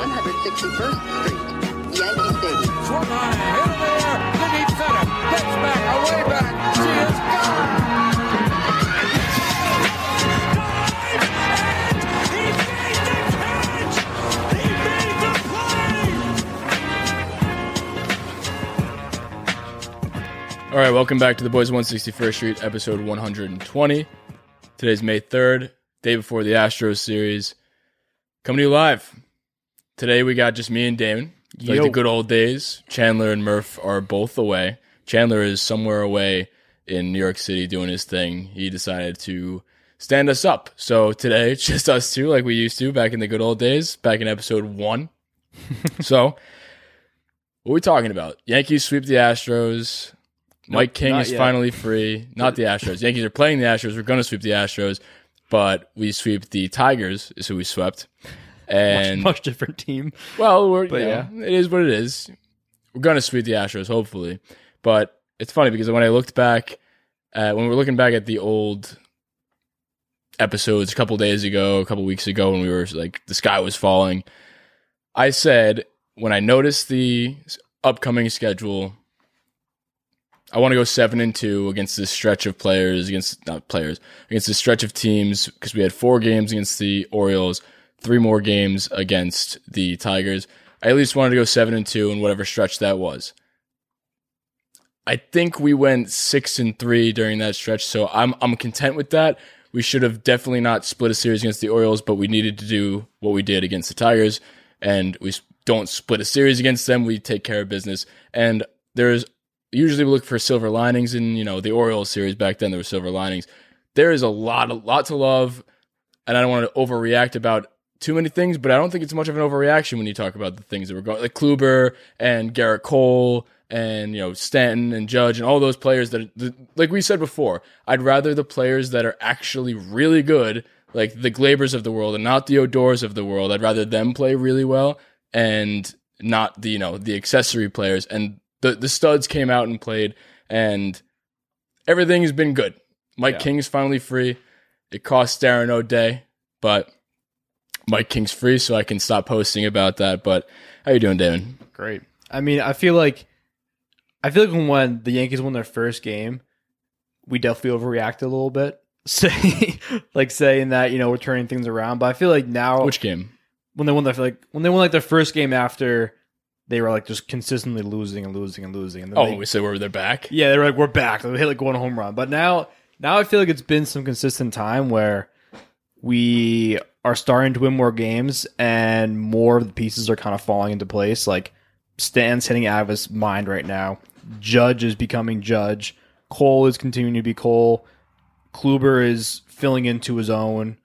161st Street, Yankee Stadium. Swung on, hit in the air, to deep center, gets back, away back, she is gone. All right, welcome back to the Boys 161st Street, episode 120. Today's May 3rd, day before the Astros series. Coming to you live. Today we got just me and Damin. It's Like the good old days. Chandler and Murph are both away. Chandler is somewhere away in New York City doing his thing. He decided to stand us up. So today it's just us two, like we used to back in the good old days, back in episode one. so, what are we talking about? Yankees sweep the Astros. Mike King is yet. finally free. Not the Astros. Yankees are playing the Astros. We're going to sweep the Astros, but we sweep the Tigers. Is who we swept. And much different team. well, we're, But you know, it is what it is. We're going to sweep the Astros, hopefully. But it's funny because when I looked back, at, when we were looking back at the old episodes a couple days ago, a couple weeks ago, when we were like the sky was falling, I said when I noticed the upcoming schedule, I want to go seven and two against this stretch of players, against not players, against this stretch of teams because we had four games against the Orioles, three more games against the Tigers. I at least wanted to go seven and two in whatever stretch that was. I think we went six and three during that stretch, so I'm I'm content with that. We should have definitely not split a series against the Orioles, but we needed to do what we did against the Tigers, and we don't split a series against them. We take care of business, and there's usually we look for silver linings in you know the Orioles series back then. There were silver linings. There is a lot, a lot to love, and I don't want to overreact about too many things, but I don't think it's much of an overreaction when you talk about the things that were going, like Kluber and Gerrit Cole and you know Stanton and Judge and all those players that, the, like we said before. I'd rather the players that are actually really good, like the Gleybers of the world, and not the Odors of the world. I'd rather them play really well and not the you know the accessory players. And the the studs came out and played, and everything has been good. Mike Yeah. King is finally free. It cost Darren O'Day, but Mike King's free, so I can stop posting about that. But how you doing, Damin? Great. I mean, I feel like I feel like when, when the Yankees won their first game, we definitely overreacted a little bit. Say like saying that, you know, we're turning things around. But I feel like now Which game? when they won their like when they won like their first game after they were like just consistently losing and losing and losing. And then Oh, they, we said we're they're back. Yeah, they were like, we're back. They hit like one home run. But now, now I feel like it's been some consistent time where we are starting to win more games and more of the pieces are kind of falling into place. Like Stan's hitting out of his mind right now. Judge is becoming Judge. Cole is continuing to be Cole. Kluber is filling into his own.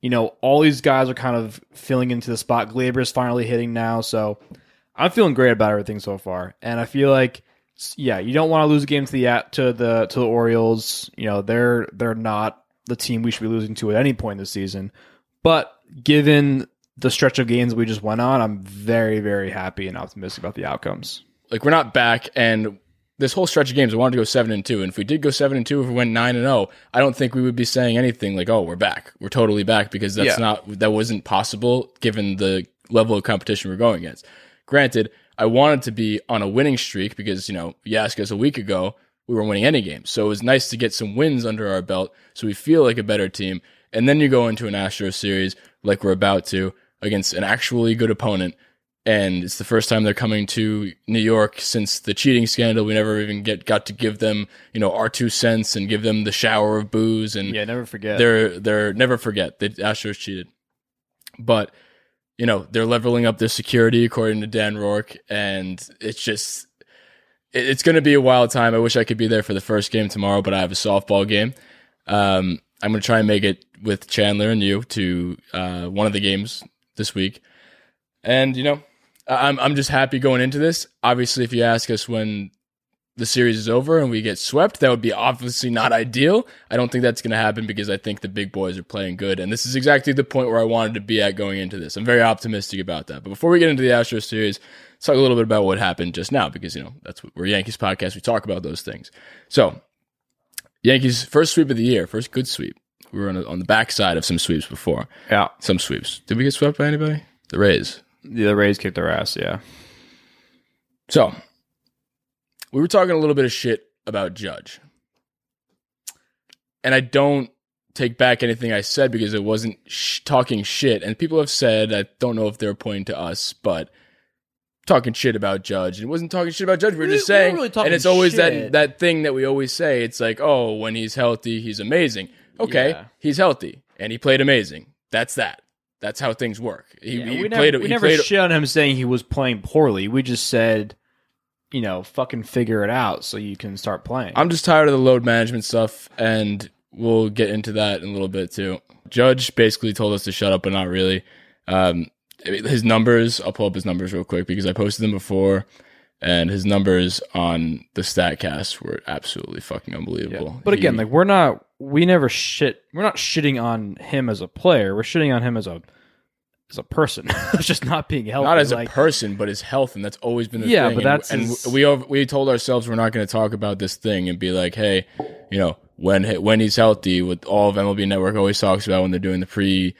You know, all these guys are kind of filling into the spot. Gleyber is finally hitting now, so I'm feeling great about everything so far. And I feel like yeah, you don't want to lose a game to the to the to the Orioles. You know, they're they're not the team we should be losing to at any point this season. But given the stretch of games we just went on, I'm very very happy and optimistic about the outcomes. Like we're not back, and this whole stretch of games, I wanted to go seven and two. And if we did go seven and two, if we went nine and zero, I don't think we would be saying anything like, "Oh, we're back. We're totally back," because that's Yeah. not that wasn't possible given the level of competition we're going against. Granted, I wanted to be on a winning streak because you know you asked us a week ago we weren't winning any games, so it was nice to get some wins under our belt, so we feel like a better team. And then you go into an Astros series like we're about to against an actually good opponent and it's the first time they're coming to New York since the cheating scandal. We never even get got to give them, you know, our two cents and give them the shower of booze, and Yeah, never forget. they're they're never forget that Astros cheated. But you know they're leveling up their security according to Dan Rourke, and it's just it's going to be a wild time. I wish I could be there for the first game tomorrow, but I have a softball game. Um, I'm going to try and make it with Chandler and you to uh, one of the games this week, and you know I'm I'm just happy going into this. Obviously, if you ask us when the series is over and we get swept, that would be obviously not ideal. I don't think that's going to happen because I think the big boys are playing good. And this is exactly the point where I wanted to be at going into this. I'm very optimistic about that. But before we get into the Astros series, talk a little bit about what happened just now because, you know, that's what we're Yankees podcast. We talk about those things. So, Yankees first sweep of the year, first good sweep. We were on, a, on the backside of some sweeps before. yeah. Some sweeps. Did we get swept by anybody? The Rays. The Rays kicked their ass. Yeah. So, we were talking a little bit of shit about Judge. And I don't take back anything I said because it wasn't sh- talking shit. And people have said, I don't know if they're pointing to us, but talking shit about Judge. It wasn't talking shit about Judge. We were We- just we saying, really and it's always that shit. that thing that we always say. It's like, oh, when he's healthy, he's amazing. Okay, Yeah. he's healthy and he played amazing. That's that. That's how things work. He, Yeah, he we played. never, we never played. shit on him saying he was playing poorly. We just said, you know, fucking figure it out so you can start playing. I'm just tired of the load management stuff, and we'll get into that in a little bit too. Judge basically told us to shut up, but not really. Um, his numbers, I'll pull up his numbers real quick because I posted them before, and his numbers on the Statcast were absolutely fucking unbelievable. But again, like we're not we never shit we're not shitting on him as a player. We're shitting on him as a as a person. It's just not being healthy. not as like, a person, but his health, and that's always been the Yeah, thing. but And- that's and, his- we we told ourselves we're not going to talk about this thing and be like, hey, you know, when when he's healthy, with all of MLB Network always talks about when they're doing the pre,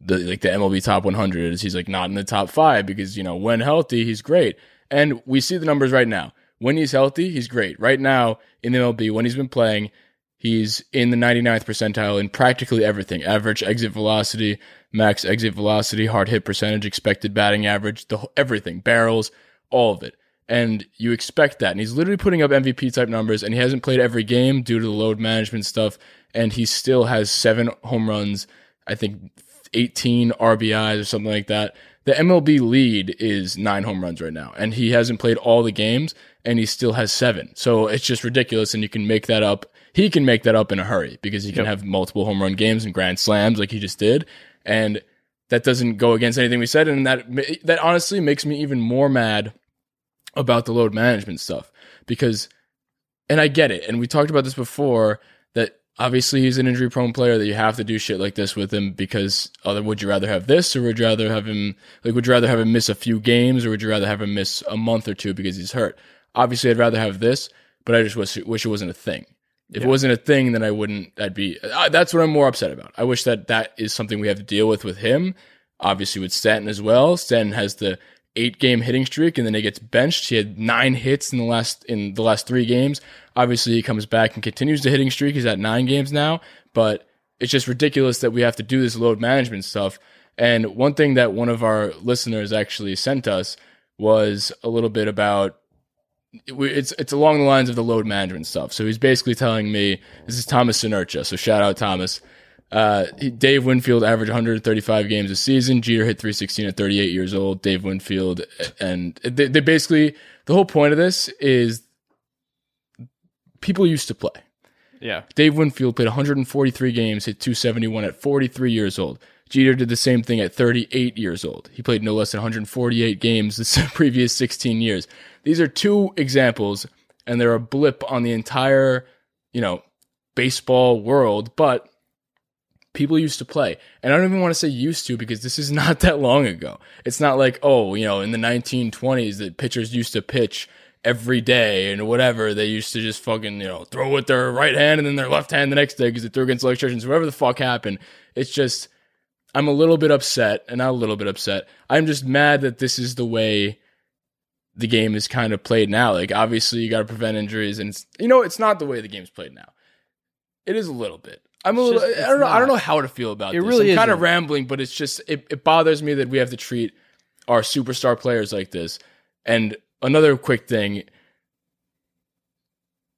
the like the MLB top 100 is he's like not in the top five because you know when healthy he's great, and we see the numbers right now. When he's healthy, he's great. Right now in the MLB, when he's been playing, He's in the 99th percentile in practically everything average exit velocity, max exit velocity, hard hit percentage, expected batting average, the, everything, barrels, all of it. And you expect that. And he's literally putting up MVP type numbers, and he hasn't played every game due to the load management stuff. And he still has seven home runs, I think 18 RBIs or something like that. The MLB lead is nine home runs right now, and he hasn't played all the games, and he still has seven. So it's just ridiculous, and you can make that up. He can make that up in a hurry because he can have multiple home run games and grand slams like he just did, and that doesn't go against anything we said, and that that honestly makes me even more mad about the load management stuff because, and I get it, and we talked about this before that obviously he's an injury prone player that you have to do shit like this with him because other would you rather have this or would you rather have him like would you rather have him miss a few games or would you rather have him miss a month or two because he's hurt? Obviously i'd rather have this but i just wish, wish it wasn't a thing. If it wasn't a thing then i wouldn't i'd be uh, that's what i'm more upset about. I wish that that is something we have to deal with with him obviously with stanton as well. Stanton has the eight game hitting streak and then he gets benched he had nine hits in the last in the last three games obviously he comes back and continues the hitting streak he's at nine games now but it's just ridiculous that we have to do this load management stuff and one thing that one of our listeners actually sent us was a little bit about it's it's along the lines of the load management stuff. So he's basically telling me this is Thomas Sinercha. So shout out Thomas. Uh, Dave Winfield averaged 135 games a season. Jeter hit 316 at 38 years old. Dave Winfield, and they, they basically the whole point of this is people used to play. Yeah. Dave Winfield played 143 games, hit 271 at 43 years old. Jeter did the same thing at 38 years old. He played no less than 148 games the previous 16 years. These are two examples, and they're a blip on the entire, you know, baseball world, but people used to play. And I don't even want to say used to because this is not that long ago. It's not like, oh, you know, in the 1920s that pitchers used to pitch every day and whatever. They used to just fucking, you know, throw with their right hand and then their left hand the next day because they threw against electricians, whatever the fuck happened. It's just, I'm a little bit upset and not a little bit upset. I'm just mad that this is the way the game is kind of played now. Like, obviously, you got to prevent injuries, and you know, it's not the way the game's played now. It is a little bit. I'm a little. just- I don't know. I don't know how to feel about It this. really I'm kind of rambling, but it's just it, it bothers me that we have to treat our superstar players like this. And another quick thing,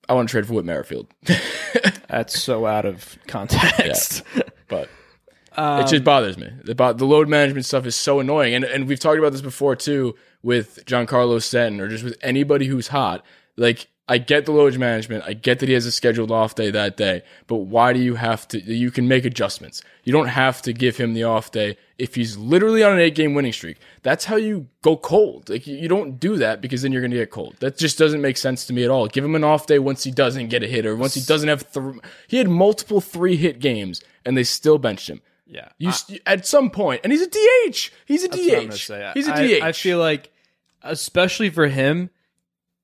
I want to trade for Whit Merrifield, That's so out of context. but Um, it just bothers me. The, the load management stuff is so annoying, and and we've talked about this before too with Giancarlo Stanton or just with anybody who's hot. Like I get the load management, I get that he has a scheduled off day that day, but why do you have to? You can make adjustments. You don't have to give him the off day if he's literally on an eight game winning streak. That's how you go cold. Like you, don't do that because then you're going to get cold. That just doesn't make sense to me at all. Give him an off day once he doesn't get a hit or once he doesn't have. Th- he had multiple three hit games and they still benched him. yeah. You st- at some point, and he's a DH. He's a That's what I'm DH. He's a I- DH. I feel like, especially for him,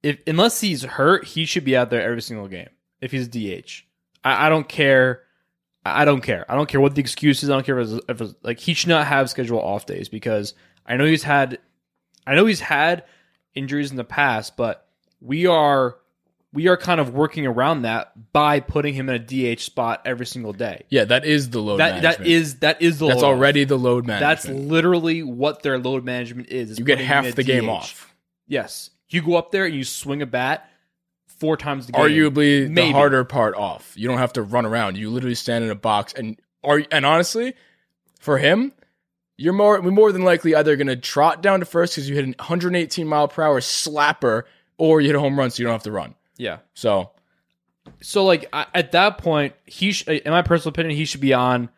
if unless he's hurt, he should be out there every single game. If he's DH, I, I don't care. I don't care. I don't care what the excuse is. I don't care if it's, if it's like he should not have scheduled off days because I know he's had I know he's had injuries in the past, but we are we are kind of working around that by putting him in a DH spot every single day. Yeah, that is the load That management. that is that is the load. that's load. already the load management. that's literally what their load management is. is you get putting him in half the game off. Yes, you go up there and you swing a bat four times the game. Arguably the harder part off. You don't have to run around. You literally stand in a box and are and honestly, for him, you're more we more than likely either going to trot down to first because you hit an 118 mile per hour slapper, or you hit a home run so you don't have to run. Yeah. So So like I, at that point, he sh- in my personal opinion, he should be on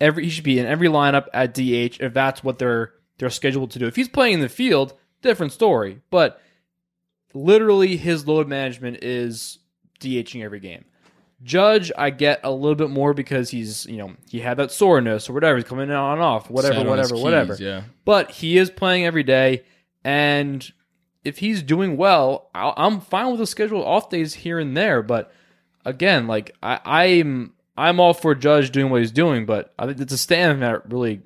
every. He should be in every lineup at DH if that's what they're they're scheduled to do. If he's playing in the field, different story. But literally, his load management is DHing every game. Judge, I get a little bit more because he's you know he had that soreness or whatever. He's coming on and off, whatever, sat on his whatever, whatever. keys, Yeah. But he is playing every day, and if he's doing well, I'll, I'm fine with the schedule off days here and there. But again, like I, I'm, I'm all for Judge doing what he's doing, but I think it's a stand that really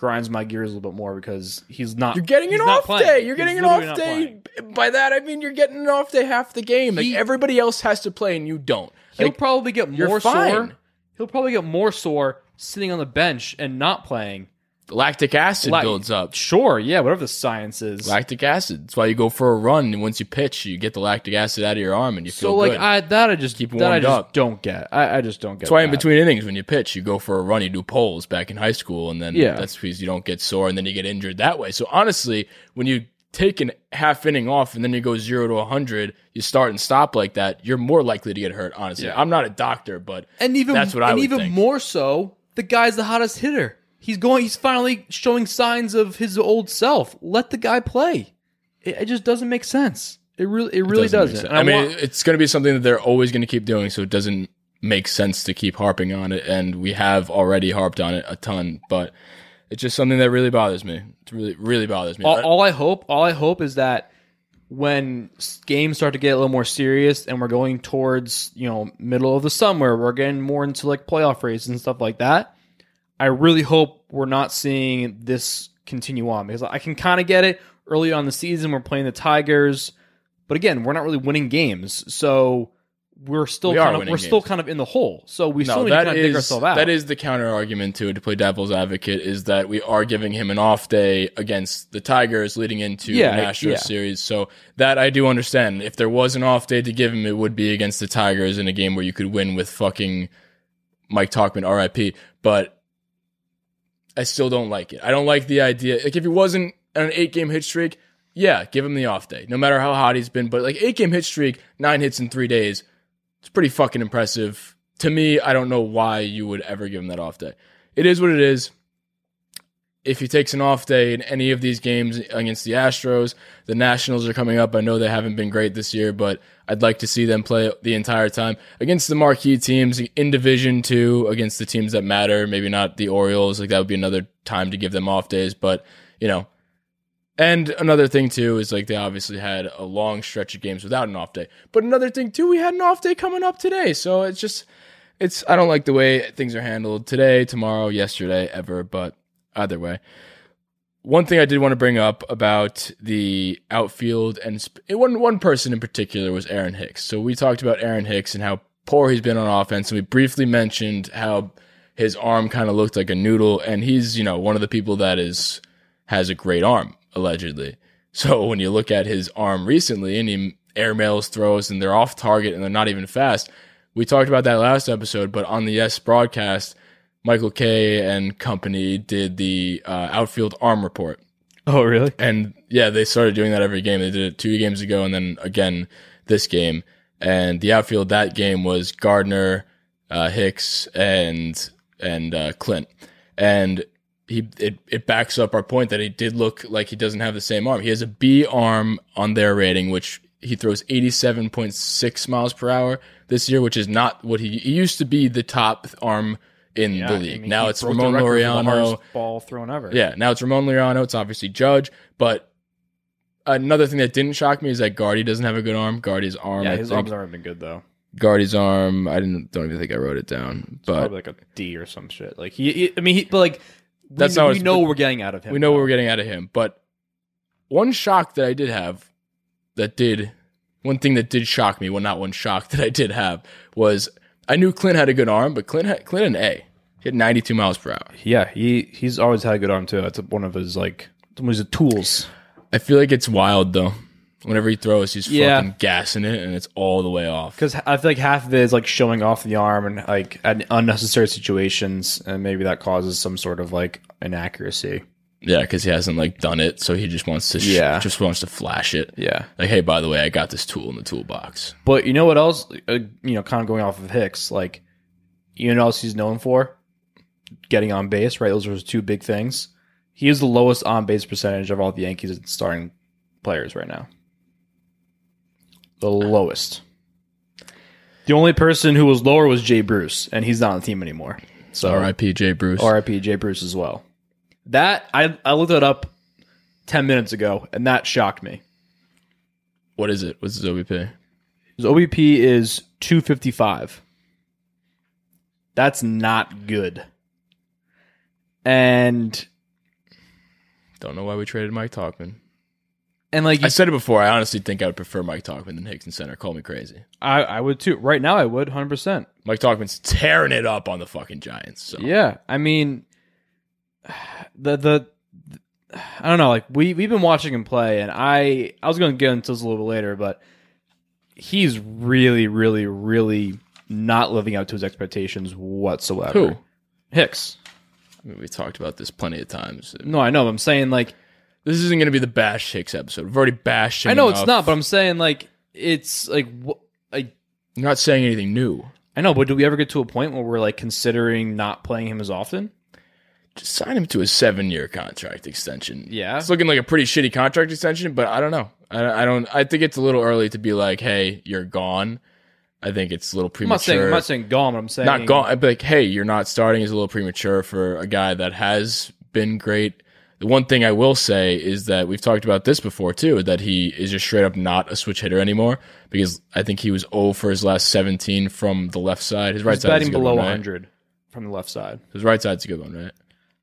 grinds my gears a little bit more because he's not. You're getting an off playing. day. You're He's getting an off day. playing. By that I mean you're getting an off day half the game. Like everybody else has to play and you don't. He'll Like, probably get more sore. He'll probably get more sore sitting on the bench and not playing. Lactic acid Like- builds up. Sure, yeah, whatever the science is. Lactic acid. That's why you go for a run, and once you pitch, you get the lactic acid out of your arm, and you feel so like good. I that I just Keep that I warmed just up. don't get. I, I just don't get. That's why in between innings, when you pitch, you go for a run, you do poles back in high school, and then Yeah. that's because you don't get sore, and then you get injured that way. So honestly, when you take an half inning off and then you go zero to hundred, you start and stop like that, you're more likely to get hurt. Honestly, Yeah. I'm not a doctor, but And even That's what I and even think. more so, the guy's the hottest hitter. He's going. He's finally showing signs of his old self. Let the guy play. It, it just doesn't make sense. It really, it really doesn't doesn't. sense. And I, mean, want- it's going to be something that they're always going to keep doing, so it doesn't make sense to keep harping on it. And we have already harped on it a ton, but it's just something that really bothers me. It really, really bothers me. all, all I hope, all I hope is that when games start to get a little more serious and we're going towards you know middle of the summer, we're getting more into like playoff races and stuff like that. I really hope we're not seeing this continue on because I can kind of get it early on the season. We're playing the Tigers, but again, we're not really winning games, so we're still We kind of we're still kind of in the hole. So we still need to kind of dig ourselves out. that is the counter argument to it. To play devil's advocate, is that we are giving him an off day against the Tigers leading into Yeah, the Astros yeah. series. So that I do understand. If there was an off day to give him, it would be against the Tigers in a game where you could win with fucking Mike Tauchman, R.I.P. But I still don't like it. I don't like the idea. Like if he wasn't on an eight game hit streak, yeah, give him the off day. No matter how hot he's been, but like eight game hit streak, nine hits in three days, it's pretty fucking impressive. To me, I don't know why you would ever give him that off day. It is what it is. If he takes an off day in any of these games against the Astros, the Nationals are coming up. I know they haven't been great this year, but I'd like to see them play the entire time against the marquee teams in Division Two, against the teams that matter. Maybe not the Orioles. Like that would be another time to give them off days, but you know. And another thing too is like they obviously had a long stretch of games without an off day. But another thing too, we had an off day coming up today. So it's just it's I don't like the way things are handled today, tomorrow, yesterday, ever, but either way. One thing I did want to bring up about the outfield and sp- one one person in particular was Aaron Hicks. So we talked about Aaron Hicks and how poor he's been on offense, and we briefly mentioned how his arm kind of looked like a noodle, and he's you know one of the people that is has a great arm allegedly. So when you look at his arm recently, and he airmails throws, and they're off target, and they're not even fast. We talked about that last episode, but on the Yes broadcast, Michael Kay and company did the uh, outfield arm report. oh really? And yeah, they started doing that every game. They did it two games ago and then again this game. And the outfield that game was Gardner, uh, Hicks, and and uh, Clint. And he it, it backs up our point that he did look like he doesn't have the same arm. He has a B arm on their rating, which he throws 87.6 miles per hour this year, which is not what he, he used to be the top arm in the league. now it's Ramon Laureano. ball thrown ever. Yeah, now it's Ramon Laureano. It's obviously Judge, but another thing that didn't shock me is that Guardy doesn't have a good arm. Guardy's arm, yeah. I His think, arms aren't been good though. Guardy's arm. I didn't. Don't even think I wrote it down, but Probably like a D or some shit. Like he, he I mean, he, but like That's we, we know what we're getting out of him. we know what we're getting out of him. But one shock that I did have that did one thing that did shock me, well not one shock that I did have was I knew Clint had a good arm, but Clint had Clint had an A. He had 92 miles per hour. Yeah, he he's always had a good arm too. That's one of his like one of his tools. I feel like it's wild though. Whenever he throws, he's Yeah. fucking gassing it, and it's all the way off. Because I feel like half of it is like showing off the arm and like at unnecessary situations, and maybe that causes some sort of like inaccuracy. Yeah, because he hasn't like done it, so he just wants to. Sh- Yeah. just wants to flash it. Yeah, Like, hey, by the way, I got this tool in the toolbox. but you know what else? Uh, you know, kind of going off of Hicks, like you know what else he's known for? Getting on base, right? Those are his two big things. He is the lowest on base percentage of all the Yankees starting players right now. The lowest. The only person who was lower was Jay Bruce, and he's not on the team anymore. So R.I.P. Jay Bruce. RIP Jay Bruce as well. That I I looked it up ten minutes ago, and that shocked me. What is it? What's his OBP? His OBP is two fifty five. That's not good. And Don't know why we traded Mike Tauchman. and like I said it before. I honestly think I would prefer Mike Tauchman than Hicks in center. Call me crazy. I I would too. Right now, I would hundred percent. Mike Tauchman's tearing it up on the fucking Giants. So Yeah, I mean, the the. I don't know. Like we we've been watching him play, and I I was going to get into this a little bit later, but he's really, really, really not living up to his expectations whatsoever. who? Hicks? I mean, we talked about this plenty of times. No, I know. but I'm saying like This isn't going to be the bash Hicks episode. We've already bashed him. I know it's not, but I'm saying like it's like wh- like You're not saying anything new. I know, but do we ever get to a point where we're like considering not playing him as often? Just sign him to a seven-year contract extension. Yeah. it's looking like a pretty shitty contract extension, but I don't know. I, I don't. I think it's a little early to be like, "Hey, you're gone." I think it's a little I'm premature. not saying I'm not saying gone. But I'm saying not gone. I'd be like, hey, you're not starting is a little premature for a guy that has been great. The one thing I will say is that we've talked about this before too, that he is just straight up not a switch hitter anymore because I think he was 0 for his last 17 from the left side. His right He's side is a batting good below one, right? 100 from the left side. His right side's a good one, right?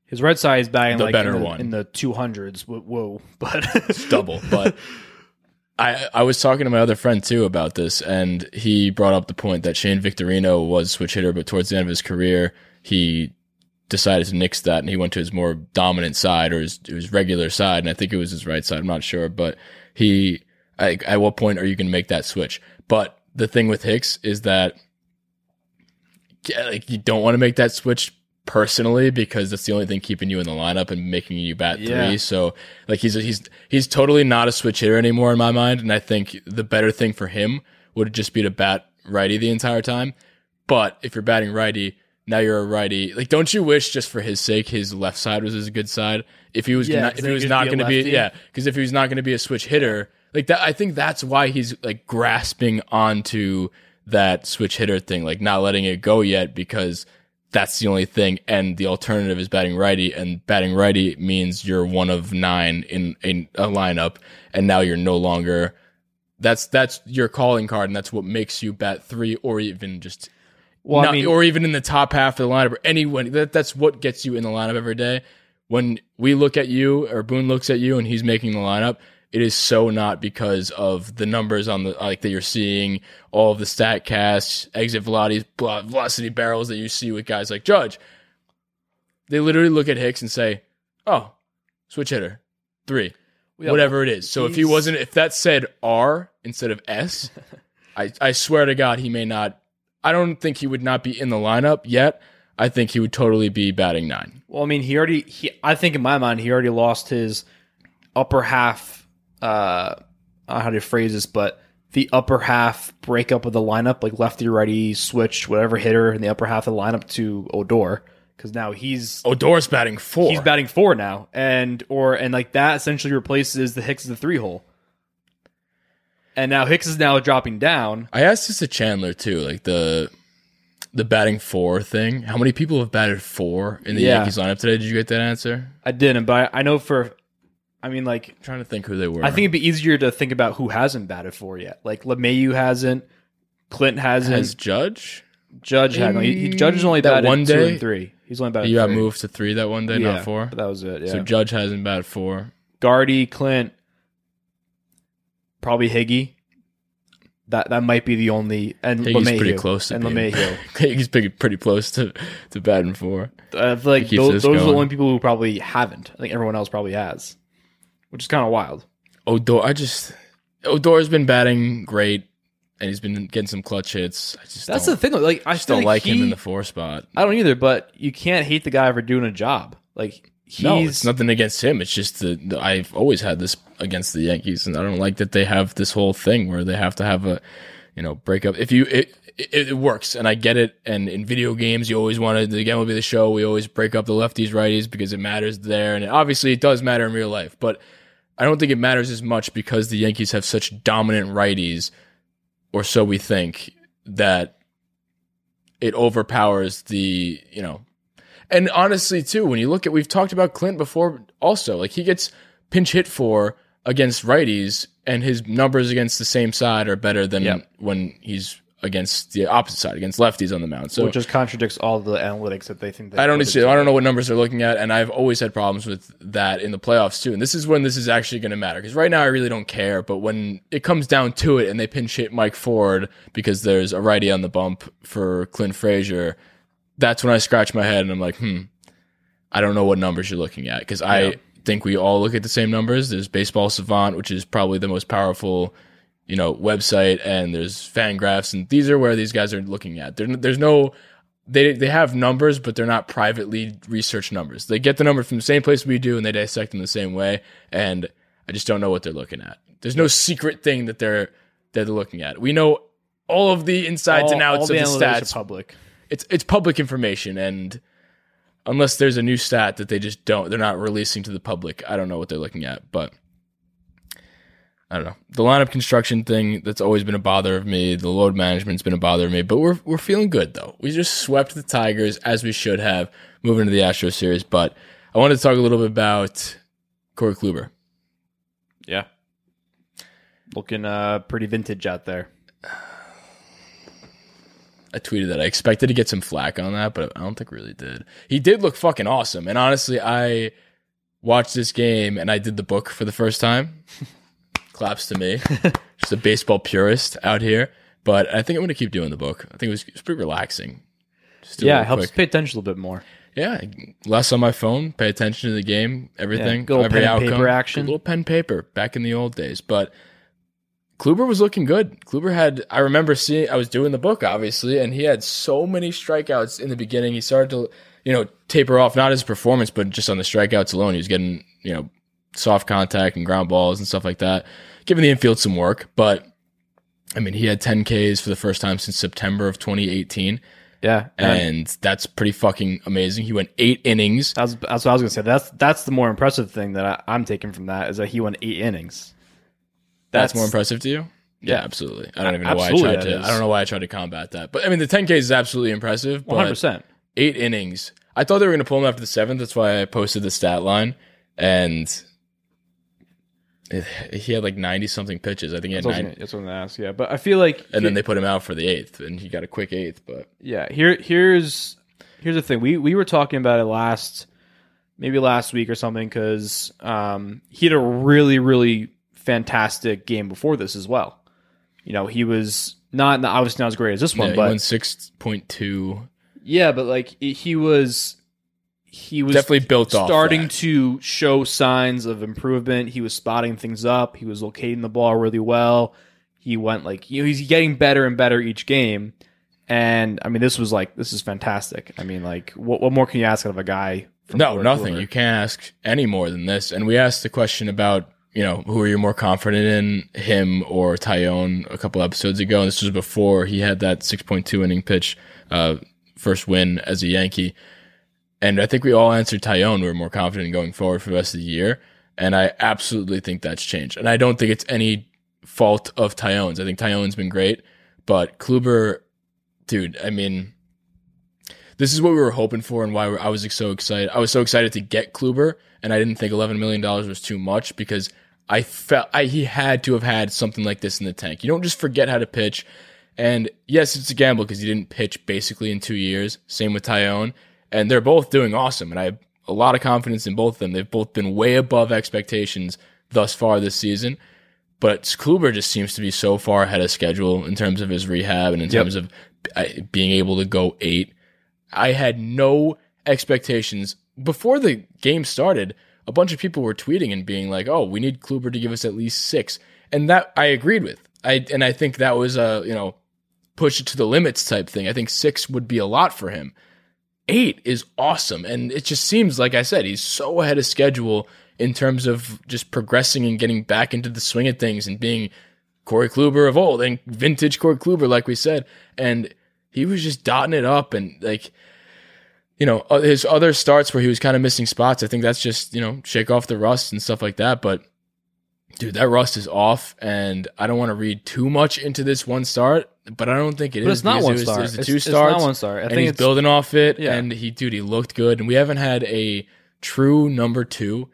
His red side is batting The like better in, the, one. in the 200s. Whoa, but double. But I I was talking to my other friend too about this, and he brought up the point that Shane Victorino was switch hitter, but towards the end of his career, he decided to nix that, and he went to his more dominant side or his, his regular side, and I think it was his right side. I'm not sure, but he. I, at what point are you going to make that switch? But the thing with Hicks is that like you don't want to make that switch personally because that's the only thing keeping you in the lineup and making you bat Yeah. three. So like he's he's he's totally not a switch hitter anymore in my mind, and I think the better thing for him would just be to bat righty the entire time. But if you're batting righty, now you're a righty. Like, don't you wish just for his sake his left side was his good side? If he was Yeah, not, 'cause if he he was not going to be yeah, because if he was not going to be a switch hitter, like that, I think that's why he's like grasping onto that switch hitter thing, like not letting it go yet because that's the only thing. And the alternative is batting righty, and batting righty means you're one of nine in, in a lineup, and now you're no longer. That's that's your calling card, and that's what makes you bat three, or even just well, not- I mean, or even in the top half of the lineup, or anyone. That that's what gets you in the lineup every day. When we look at you, or Boone looks at you, and he's making the lineup, it is so not because of the numbers on the like that you're seeing, all of the stat casts, exit velocities, velocity barrels that you see with guys like Judge. They literally look at Hicks and say, "Oh, switch hitter, three, yeah, whatever it is." So if he wasn't, if that said R instead of S, I I swear to God, he may not. I don't think he would not be in the lineup yet. I think he would totally be batting nine. Well, I mean, he already. He, I think in my mind, he already lost his upper half. Uh, I don't know how to phrase this, but the upper half breakup of the lineup, like lefty, righty, switch, whatever hitter in the upper half of the lineup to Odor, because now he's Odor's batting four. he's batting four now, and or and like that essentially replaces the Hicks of the three hole. And now Hicks is now dropping down. I asked this to Chandler too, like the the batting four thing. How many people have batted four in the Yeah. Yankees lineup today? Did you get that answer? I didn't, but I, I know for. I mean, like I'm trying to think who they were. I think it'd be easier to think about who hasn't batted for yet. Like LeMahieu hasn't, Clint hasn't, has Judge. Judge hasn't. He, he- Judge has only That batted one two day? and three. He's only batted. He got moved to three that one day, yeah, not four. But that was it. Yeah. So Judge hasn't batted four. Guardy, Clint, probably Higgy. That that might be the only and Higgy's LeMahieu. pretty close to and being- LeMahieu. He's pretty, pretty close to, to batting for. I uh, feel like those, those are the only people who probably haven't. I think everyone else probably has, which is kind of wild. Odor, I just Odor's been batting great, and he's been getting some clutch hits. I just That's the thing. Like I just don't like him in the four spot. I don't either, but you can't hate the guy for doing a job. Like he's no, it's nothing against him. It's just that I've always had this against the Yankees, and I don't like that they have this whole thing where they have to have a, you know, breakup. If you it, it, it works, and I get it. And in video games, you always wanted game will be the show. We always break up the lefties righties because it matters there, and obviously it does matter in real life. But I don't think it matters as much because the Yankees have such dominant righties, or so we think that it overpowers the you know and honestly, too, when you look at, we've talked about Clint before also, like he gets pinch hit for against righties and his numbers against the same side are better than Yep. when he's against the opposite side, against lefties on the mound. So which just contradicts all the analytics that they think. They I don't see, I don't know what numbers they're looking at, and I've always had problems with that in the playoffs too. And this is when this is actually going to matter because right now I really don't care, but when it comes down to it and they pinch hit Mike Ford because there's a righty on the bump for Clint Frazier, that's when I scratch my head and I'm like, hmm, I don't know what numbers you're looking at because Yeah. I think we all look at the same numbers. There's Baseball Savant, which is probably the most powerful, you know, website, and there's Fangraphs, and these are where these guys are looking at. There, there's no, they they have numbers, but they're not privately researched numbers. They get the number from the same place we do, and they dissect them the same way. And I just don't know what they're looking at. There's no secret thing that they're that they're looking at. We know all of the insides All- and outs of the are stats public. it's it's public information and unless there's a new stat that they just don't they're not releasing to the public i don't know what they're looking at but i don't know the lineup construction thing that's always been a bother of me the load management's been a bother of me but we're we're feeling good though we just swept the tigers as we should have moving to the astro series but i wanted to talk a little bit about corey kluber Yeah, looking uh pretty vintage out there. I tweeted that I expected to get some flack on that, but I don't think really did. He did look fucking awesome. And honestly, I watched this game and I did the book for the first time. Claps to me. Just a baseball purist out here. But I think I'm going to keep doing the book. I think it was, it was pretty relaxing. Yeah, it helps quick- pay attention a little bit more. Yeah, less on my phone. Pay attention to the game, everything, Yeah, good every pen outcome. paper action. Good little pen paper back in the old days. But Kluber was looking good. Kluber had. I remember seeing. I was doing the book obviously, and he had so many strikeouts in the beginning. He started to, you know, taper off not his performance, but just on the strikeouts alone. He was getting, you know, soft contact and ground balls and stuff like that, giving the infield some work. But I mean, he had 10 Ks for the first time since September of 2018 Yeah, and and that's pretty fucking amazing. He went eight innings. that's that's what I was gonna say. That's that's the more impressive thing that I, I'm taking from that is that he went eight innings. That's, more impressive to you. Yeah, absolutely. I don't even know why I tried to. is. I don't know why I tried to combat that. But I mean, the 10Ks is absolutely impressive. One hundred percent. eight innings. I thought they were going to pull him after the seventh. That's why I posted the stat line, and he had like ninety something pitches. I think he had That's what I was gonna- that's what I'm gonna ask. Yeah, but I feel like and then they put him out for the eighth, and he got a quick eighth. But Yeah, here here's here's the thing. We we were talking about it last maybe last week or something because um, he had a really really fantastic game before this as well. You know, he was not obviously not as great as this one, he but six point two. yeah, but like he- he was he was Definitely built off starting to show signs of improvement. He was spotting things up. He was locating the ball really well. He went like you know he's getting better and better each game. And I mean, this was like this is fantastic. I mean, like what what more can you ask out of a guy? From No, nothing. You can't ask any more than this. And we asked the question about, you know, who are you more confident in, him or Taillon, a couple episodes ago. And this was before he had that 6.2 inning pitch, uh, first win as a Yankee. And I think we all answered Taillon. We are more confident in going forward for the rest of the year. And I absolutely think that's changed. And I don't think it's any fault of Taillon's. I think Taillon's been great, but Kluber, dude, I mean, this is what we were hoping for and why I was so excited. I was so excited to get Kluber, and I didn't think $11 million was too much because I felt I, he had to have had something like this in the tank. You don't just forget how to pitch. And yes, it's a gamble because he didn't pitch basically in two years. Same with Taillon. And they're both doing awesome. And I have a lot of confidence in both of them. They've both been way above expectations thus far this season. But Kluber just seems to be so far ahead of schedule in terms of his rehab and in Yep. terms of uh, being able to go eight. I had no expectations before the game started. A bunch of people were tweeting and being like, "Oh, we need Kluber to give us at least six. and that I agreed with. I and I think that was a you know push it to the limits type thing. I think six would be a lot for him. Eight is awesome, and it just seems like I said he's so ahead of schedule in terms of just progressing and getting back into the swing of things and being Corey Kluber of old and vintage Corey Kluber, like we said. And he was just dotting it up and like, you know, uh, his other starts where he was kind of missing spots. I think that's just, you know, shake off the rust and stuff like that. But dude, that rust is off. And I don't want to read too much into this one start, but I don't think it is. But it's not one it was, star. It was It's- two it's not one star. I and think he's it's- building off it. Yeah. And he, dude, he looked good. And we haven't had a true number two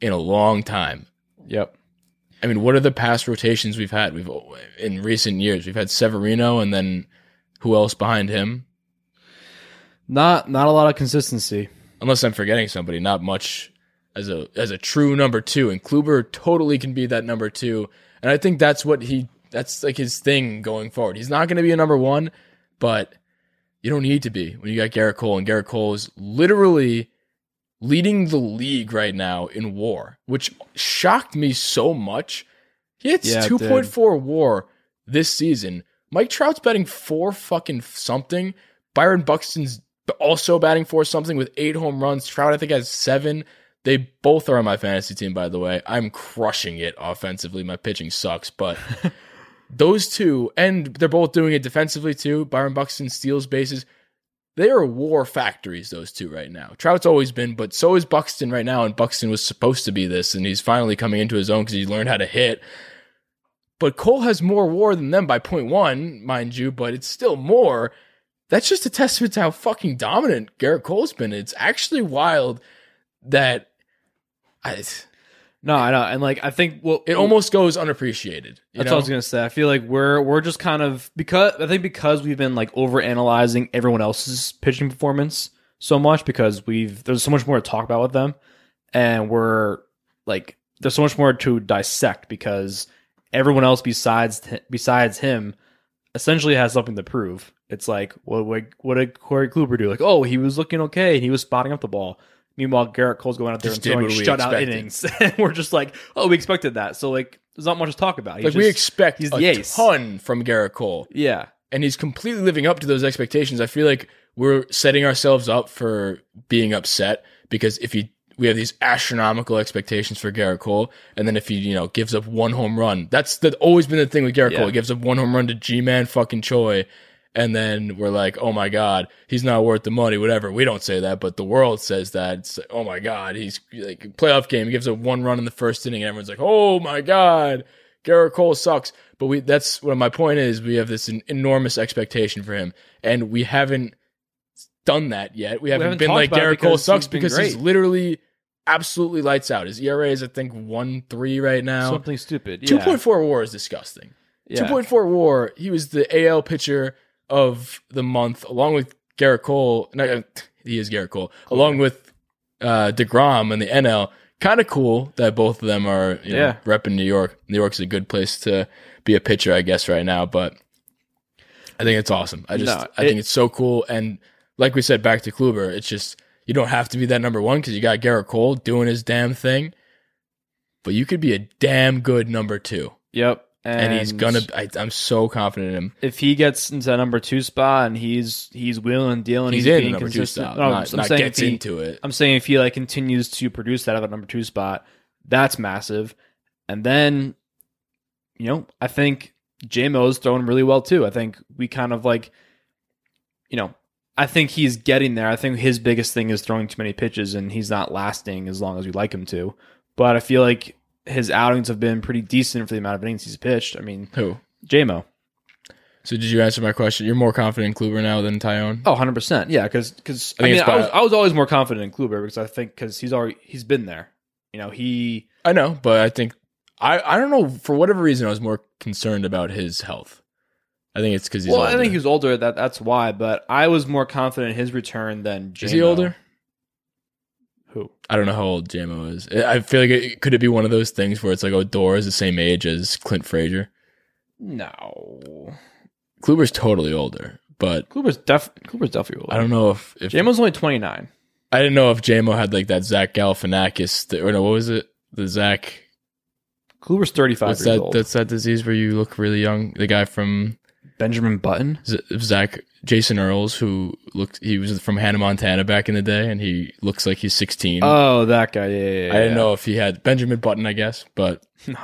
in a long time. Yep. I mean, what are the past rotations we've had? We've in recent years we've had Severino, and then who else behind him? Not not a lot of consistency. Unless I'm forgetting somebody, not much as a as a true number two. And Kluber totally can be that number two, and I think that's what he that's like his thing going forward. He's not going to be a number one, but you don't need to be when you got Gerrit Cole, and Gerrit Cole is literally leading the league right now in WAR, which shocked me so much. He hits Yeah, two point four WAR this season. Mike Trout's betting four fucking something. Byron Buxton's also batting four something with eight home runs. Trout, I think, has seven. They both are on my fantasy team, by the way. I'm crushing it offensively. My pitching sucks, but those two, and they're both doing it defensively too. Byron Buxton steals bases. They are war factories, those two right now. Trout's always been, but so is Buxton right now. And Buxton was supposed to be this, and he's finally coming into his own because he learned how to hit. But Cole has more war than them by point one, mind you, but it's still more. That's just a testament to how fucking dominant Gerrit Cole's been. It's actually wild that I, No, I know, and like I think well, it almost goes unappreciated. You That's know? what I was gonna say. I feel like we're we're just kind of because I think because we've been like over analyzing everyone else's pitching performance so much because we've there's so much more to talk about with them, and we're like there's so much more to dissect because everyone else besides besides him essentially has something to prove. It's like what what, what did Corey Kluber do? Like oh he was looking okay and he was spotting up the ball. Meanwhile, Gerrit Cole's going out there Just and throwing shutout innings, and we're just like, oh, we expected that. So like, there's not much to talk about. He's like we expect he's a the ace. ton from Gerrit Cole. Yeah. and he's completely living up to those expectations. I feel like we're setting ourselves up for being upset because if he we have these astronomical expectations for Gerrit Cole, and then if he you know gives up one home run, that's the, always been the thing with Gerrit Yeah. Cole. He gives up one home run to Ji-Man fucking Choi, and then we're like, oh my god, he's not worth the money. Whatever. We don't say that, but the world says that. It's like, oh my god, he's like playoff game. He gives up one run in the first inning, and everyone's like, oh my god. Gerrit Cole sucks. But we that's what my point is. We have this enormous expectation for him, and we haven't done that yet. We haven't, haven't been like Gerrit Cole sucks because he's literally absolutely lights out. His ERA is I think one three right now. Something stupid. Yeah. Two point four WAR is disgusting. Yeah. Two point four WAR. He was the AL pitcher of the month, along with Gerrit Cole. No, uh, he is Gerrit Cole, along with uh, Degrom and the NL. Kind of cool that both of them are you know, Yeah. repping New York. New York's a good place to be a pitcher, I guess, right now. But I think it's awesome. I just No, I it- think it's so cool. And like we said, back to Kluber, it's just you don't have to be that number one because you got Gerrit Cole doing his damn thing. But you could be a damn good number two, Yep. And, he's gonna. I, I'm so confident in him. if he gets into that number two spot and he's he's wheeling dealing, He's he's, in being number two consistent. No, not, I'm not saying gets if he, into it. I'm saying if he like continues to produce that out of that number two spot, that's massive. And then, you know, I think JMO's throwing really well too. I think we kind of like, you know, I think he's getting there. I think his biggest thing is throwing too many pitches and he's not lasting as long as we like him to. But I feel like his outings have been pretty decent for the amount of innings he's pitched. I mean, Who? JMO. So did you answer my question? You're more confident in Kluber now than Taillon? Oh, 100%. Yeah, because I, I mean, I was, I was always more confident in Kluber because I think because he's already he's been there. You know, he I know, but I think I I don't know for whatever reason I was more concerned about his health. I think it's because he's well, older. I think he was older. That that's why. But I was more confident in his return than JMO. is he older? Who? I don't know how old JMO is. I feel like it could it be one of those things where it's like oh, Odor is the same age as Clint Frazier. No. Kluber's totally older, but Kluber's def Kluber's definitely older. I don't know if if Jamo's only 29. I didn't know if JMO had like that Zach Galifianakis th- or no, what was it? The Zach Kluber's 35 what's that? old. That's that disease where you look really young. The guy from Benjamin Button. Z- Zach Jason Earles, who looked he was from Hannah Montana back in the day, and he looks like he's sixteen. Oh, that guy. Yeah, yeah, yeah. I didn't know if he had Benjamin Button, I guess, but No,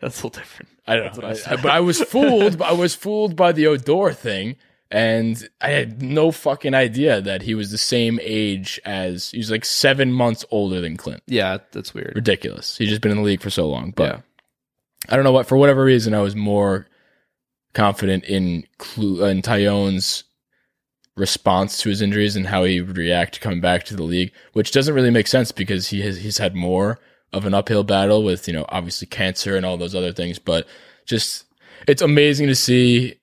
that's a little different. I don't know. I I- but I was fooled. I was fooled by the Odor thing, and I had no fucking idea that he was the same age as he was like seven months older than Clint. Yeah, that's weird. Ridiculous. He's just been in the league for so long. But Yeah. I don't know what for whatever reason I was more confident in Clu- uh, in Taillon's response to his injuries and how he would react coming back to the league, which doesn't really make sense because he has he's had more of an uphill battle with you know obviously cancer and all those other things, but just it's amazing to see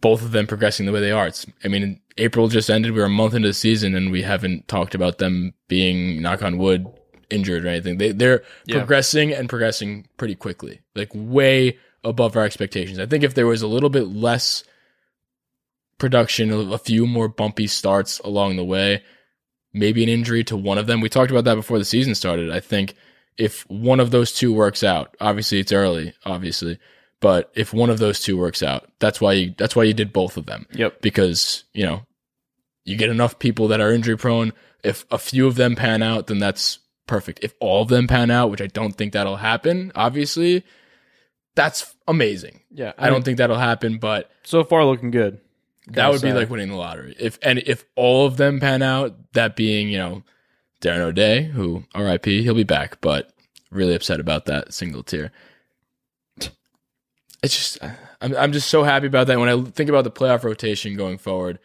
both of them progressing the way they are. It's I mean April just ended, we were a month into the season and we haven't talked about them being knock on wood injured or anything. They they're Yeah. progressing and progressing pretty quickly, like way above our expectations. I think if there was a little bit less production, a few more bumpy starts along the way, maybe an injury to one of them. We talked about that before the season started. I think if one of those two works out, obviously it's early, obviously, but if one of those two works out, that's why you that's why you did both of them Yep. because you know you get enough people that are injury prone. If a few of them pan out, then that's perfect. If all of them pan out, which I don't think that'll happen, obviously, that's amazing. Yeah. I, don't think that'll happen, but so far looking good. that would be like winning the lottery. If and if all of them pan out, that being you know Darren O'Day, who R.I.P. He'll be back, but really upset about that single tier. It's just uh, I'm I'm just so happy about that. When I think about the playoff rotation going forward,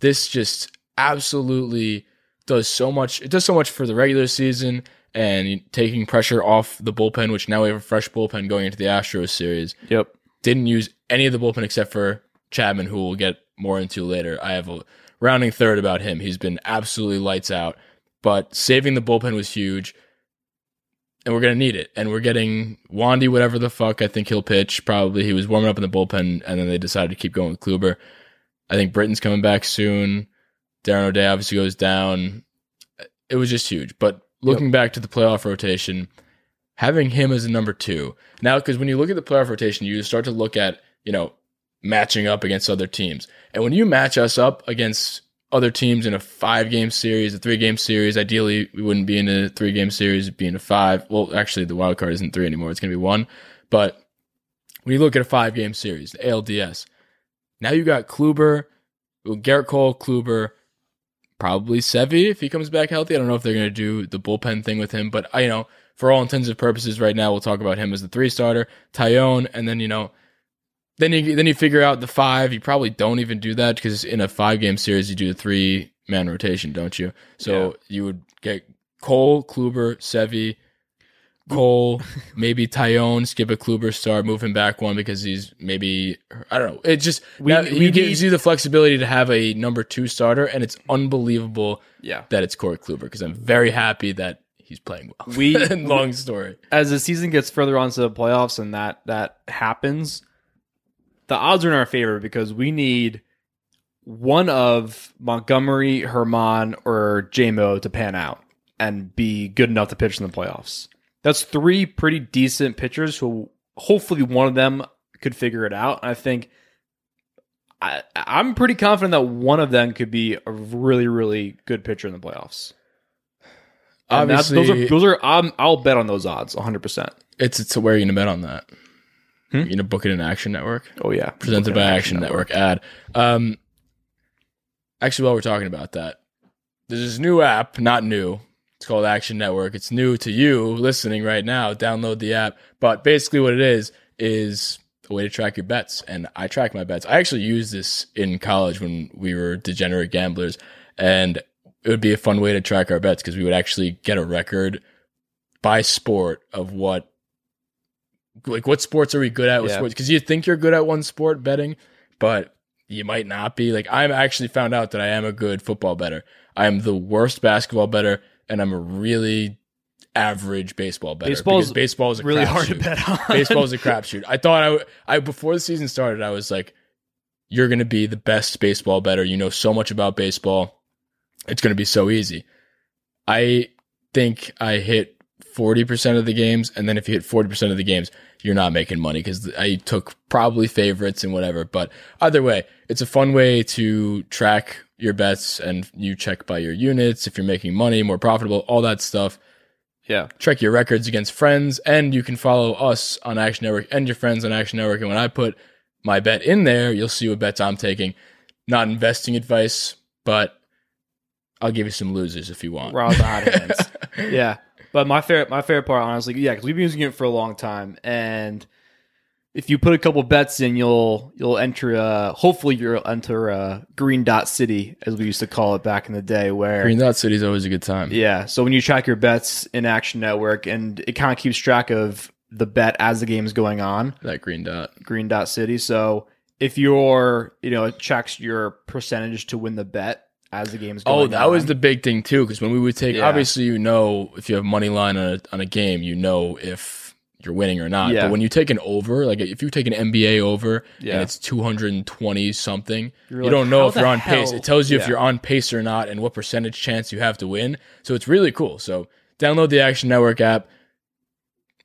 this just absolutely does so much. It does so much for the regular season and taking pressure off the bullpen, which now we have a fresh bullpen going into the Astros series Yep. didn't use any of the bullpen except for Chapman, who we'll get more into later. I have a rounding third about him. He's been absolutely lights out, but saving the bullpen was huge. And we're gonna need it. And we're getting Wandy, whatever the fuck. I think he'll pitch. Probably he was warming up in the bullpen, and then they decided to keep going with Kluber. I think Britton's coming back soon. Darren O'Day obviously goes down. It was just huge. But looking back to the playoff rotation, having him as a number two now, because when you look at the playoff rotation, you start to look at you know matching up against other teams, and when you match us up against other teams in a five game series, a three game series, ideally we wouldn't be in a three game series, be in a five. Well, actually, the wild card isn't three anymore; it's going to be one. But when you look at a five game series, the ALDS, now you got Kluber, Gerrit Cole, Kluber, probably Sevy if he comes back healthy. I don't know if they're going to do the bullpen thing with him, but I, you know, for all intents and purposes, right now we'll talk about him as the three starter, Taillon, and then you know, then you then you figure out the five. You probably don't even do that because in a five game series you do a three man rotation, don't you? So you would get Cole, Kluber, Sevy. Cole, maybe Taillon, skip a Kluber start, move him back one because he's maybe I don't know. It just We- now, we he gives need- you the flexibility to have a number two starter, and it's unbelievable Yeah. that it's Corey Kluber because I'm very happy that he's playing well. We- long story. As the season gets further on to the playoffs and that that happens, the odds are in our favor because we need one of Montgomery, Germán, or JMO to pan out and be good enough to pitch in the playoffs. That's three pretty decent pitchers who hopefully one of them could figure it out. And I think I, I'm pretty confident that one of them could be a really, really good pitcher in the playoffs. And Obviously, those are those are I'm, I'll bet on those odds 100. percent it's it's where you gonna bet on that? Hmm? You know, book it in Action Network, Oh yeah, presented by Action Network. Ad. Um, actually, while we're talking about that, there's this new app, not new. It's called Action Network. It's new to you listening right now. Download the app. But basically, what it is is a way to track your bets. And I track my bets. I actually used this in college when we were degenerate gamblers, and it would be a fun way to track our bets because we would actually get a record by sport of what like what sports are we good at with Yeah. sports because you think you're good at one sport betting but you might not be like i'm actually found out that i am a good football better i am the worst basketball better and I'm a really average baseball bettor. Baseball's baseball is really hard to bet on. Baseball is a crapshoot. I thought I, w- I before the season started, I was like, "You're going to be the best baseball better. You know so much about baseball. It's going to be so easy." I think I hit forty percent of the games, and then if you hit forty percent of the games, you're not making money because I took probably favorites and whatever. But either way, it's a fun way to track your bets, and you check by your units if you're making money, more profitable, all that stuff yeah. check your records against friends, and you can follow us on Action Network and your friends on Action Network. And when I put my bet in there, you'll see what bets I'm taking. Not investing advice, but I'll give you some losers if you want. We're out the hot hands. yeah. But my favorite, my favorite part, honestly, yeah, because we've been using it for a long time, and if you put a couple bets in, you'll you'll enter. Uh, hopefully, you'll enter uh, Green Dot City, as we used to call it back in the day, where Green Dot City is always a good time. yeah. So when you track your bets in Action Network, and it kind of keeps track of the bet as the game's going on, That Green Dot. Green Dot City. So if you're, you know, it checks your percentage to win the bet as the game's going Oh, on. that was the big thing too. Because when we would take, Yeah. obviously, you know, if you have money line on a, on a game, you know if you're winning or not. Yeah. But when you take an over, like if you take an NBA over Yeah. and it's 220 something, You're you like, don't know if you're on pace. It tells you Yeah. if you're on pace or not and what percentage chance you have to win. So it's really cool. So download the Action Network app.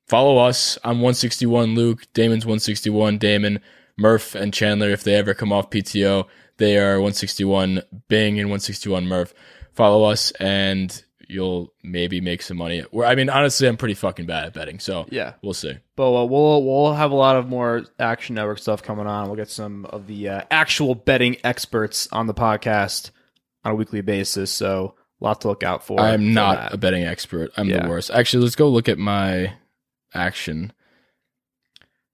Follow us. I'm 161 Luke. Damin's 161 Damon. Murph and Chandler, if they ever come off PTO, they are 161 Bing and 161 Murph. Follow us and you'll maybe make some money. Where I mean, honestly, I'm pretty fucking bad at betting, so yeah. we'll see. But uh, we'll we'll have a lot of more Action Network stuff coming on. We'll get some of the uh, actual betting experts on the podcast on a weekly basis. So a lot to look out for. I'm for not that. a betting expert. I'm Yeah. the worst. Actually, let's go look at my action.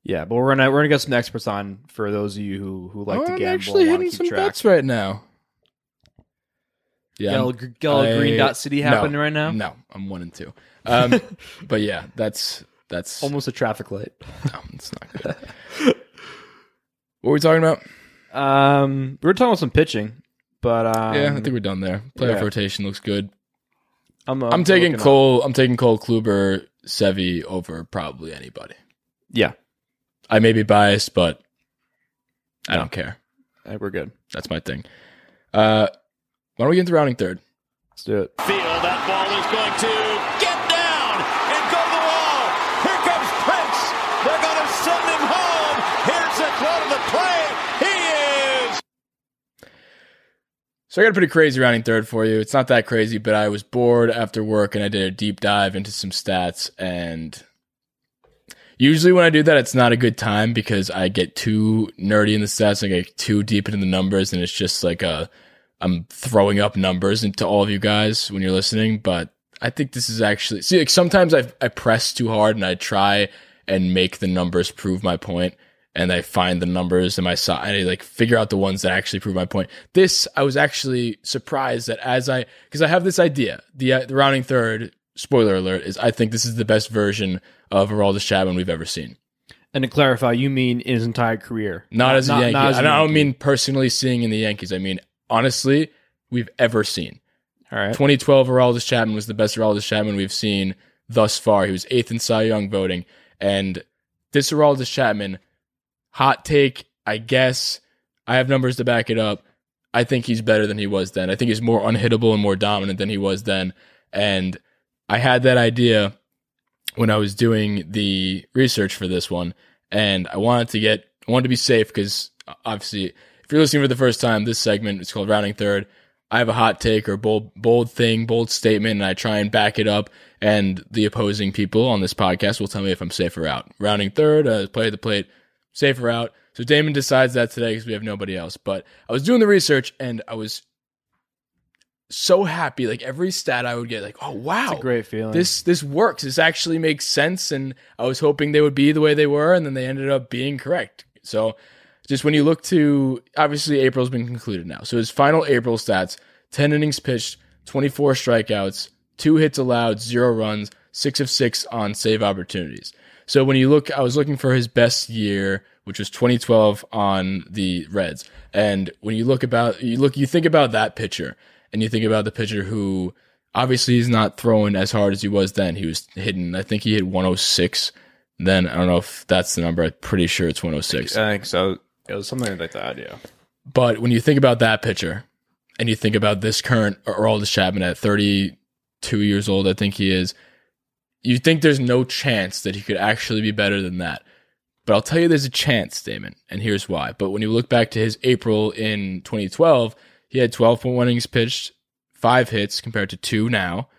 yeah, but we're gonna we're gonna get some experts on for those of you who who like oh, to I'm actually hitting some track. bets right now. Yeah, Get a I'm- get a little Green Dot City happening no, right now. No, I'm one and two. Um, but yeah, that's that's Almost a traffic light. no, it's not good. what were we talking about? Um, we were talking about some pitching, but um, yeah, I think we're done there. Playoff yeah. rotation looks good. I'm, I'm, taking looking up- Cole. I'm taking Cole Kluber, Sevi over probably anybody. Yeah, I may be biased, but I don't care. I we're good. That's my thing. Uh, why don't we get into rounding third? Let's do it. field. That ball is going to get down and go to the wall. Here comes Prince. They're going to send him home. Here's the throw to the plate. He is. So I got a pretty crazy rounding third for you. It's not that crazy, but I was bored after work and I did a deep dive into some stats. And usually when I do that, it's not a good time because I get too nerdy in the stats. I get too deep into the numbers, and it's just like a I'm throwing up numbers into all of you guys when you're listening. But I think this is actually see like sometimes I I press too hard and I try and make the numbers prove my point and I find the numbers in my side and I like figure out the ones that actually prove my point. This I was actually surprised that as I because I have this idea the uh, the rounding third spoiler alert is I think this is the best version of Aroldis Chapman we've ever seen. And to clarify, you mean in his entire career, Not, as a Yankee. as a I don't Yankee. mean personally seeing in the Yankees. I mean honestly we've ever seen. All right. 2012 Aroldis Chapman was the best Aroldis Chapman we've seen thus far. He was eighth in Cy Young voting, and this Aroldis Chapman, hot take, I guess. I have numbers to back it up. I think he's better than he was then. I think he's more unhittable and more dominant than he was then. And I had that idea when I was doing the research for this one, and I wanted to get, I wanted to be safe because uh, obviously, if you're listening for the first time, this segment is called Rounding Third. I have a hot take or bold bold thing, bold statement, and I try and back it up. And the opposing people on this podcast will tell me if I'm safe or out. Rounding third, uh, play the plate, safe or out. So Damin decides that today because we have nobody else. But I was doing the research and I was so happy. Like every stat I would get, like, oh wow, It's a great feeling. this this works. This actually makes sense, and I was hoping they would be the way they were, and then they ended up being correct. So, just when you look to obviously April's been concluded now. So his final April stats: ten innings pitched, twenty four strikeouts, two hits allowed, zero runs, six of six on save opportunities. So when you look, I was looking for his best year, which was 2012 on the Reds. And when you look about, you look, you think about that pitcher, and you think about the pitcher who Obviously, he's not throwing as hard as he was then. He was hitting, I think he hit 106. Then I don't know if that's the number. I'm pretty sure it's 106. I think so. It was something like that. Yeah. But when you think about that pitcher and you think about this current Aroldis Chapman at 32 years old, I think he is, you think there's no chance that he could actually be better than that. But I'll tell you there's a chance, Damin, and here's why. But when you look back to his April in 2012, he had 12.1 innings pitched, five hits compared to two now,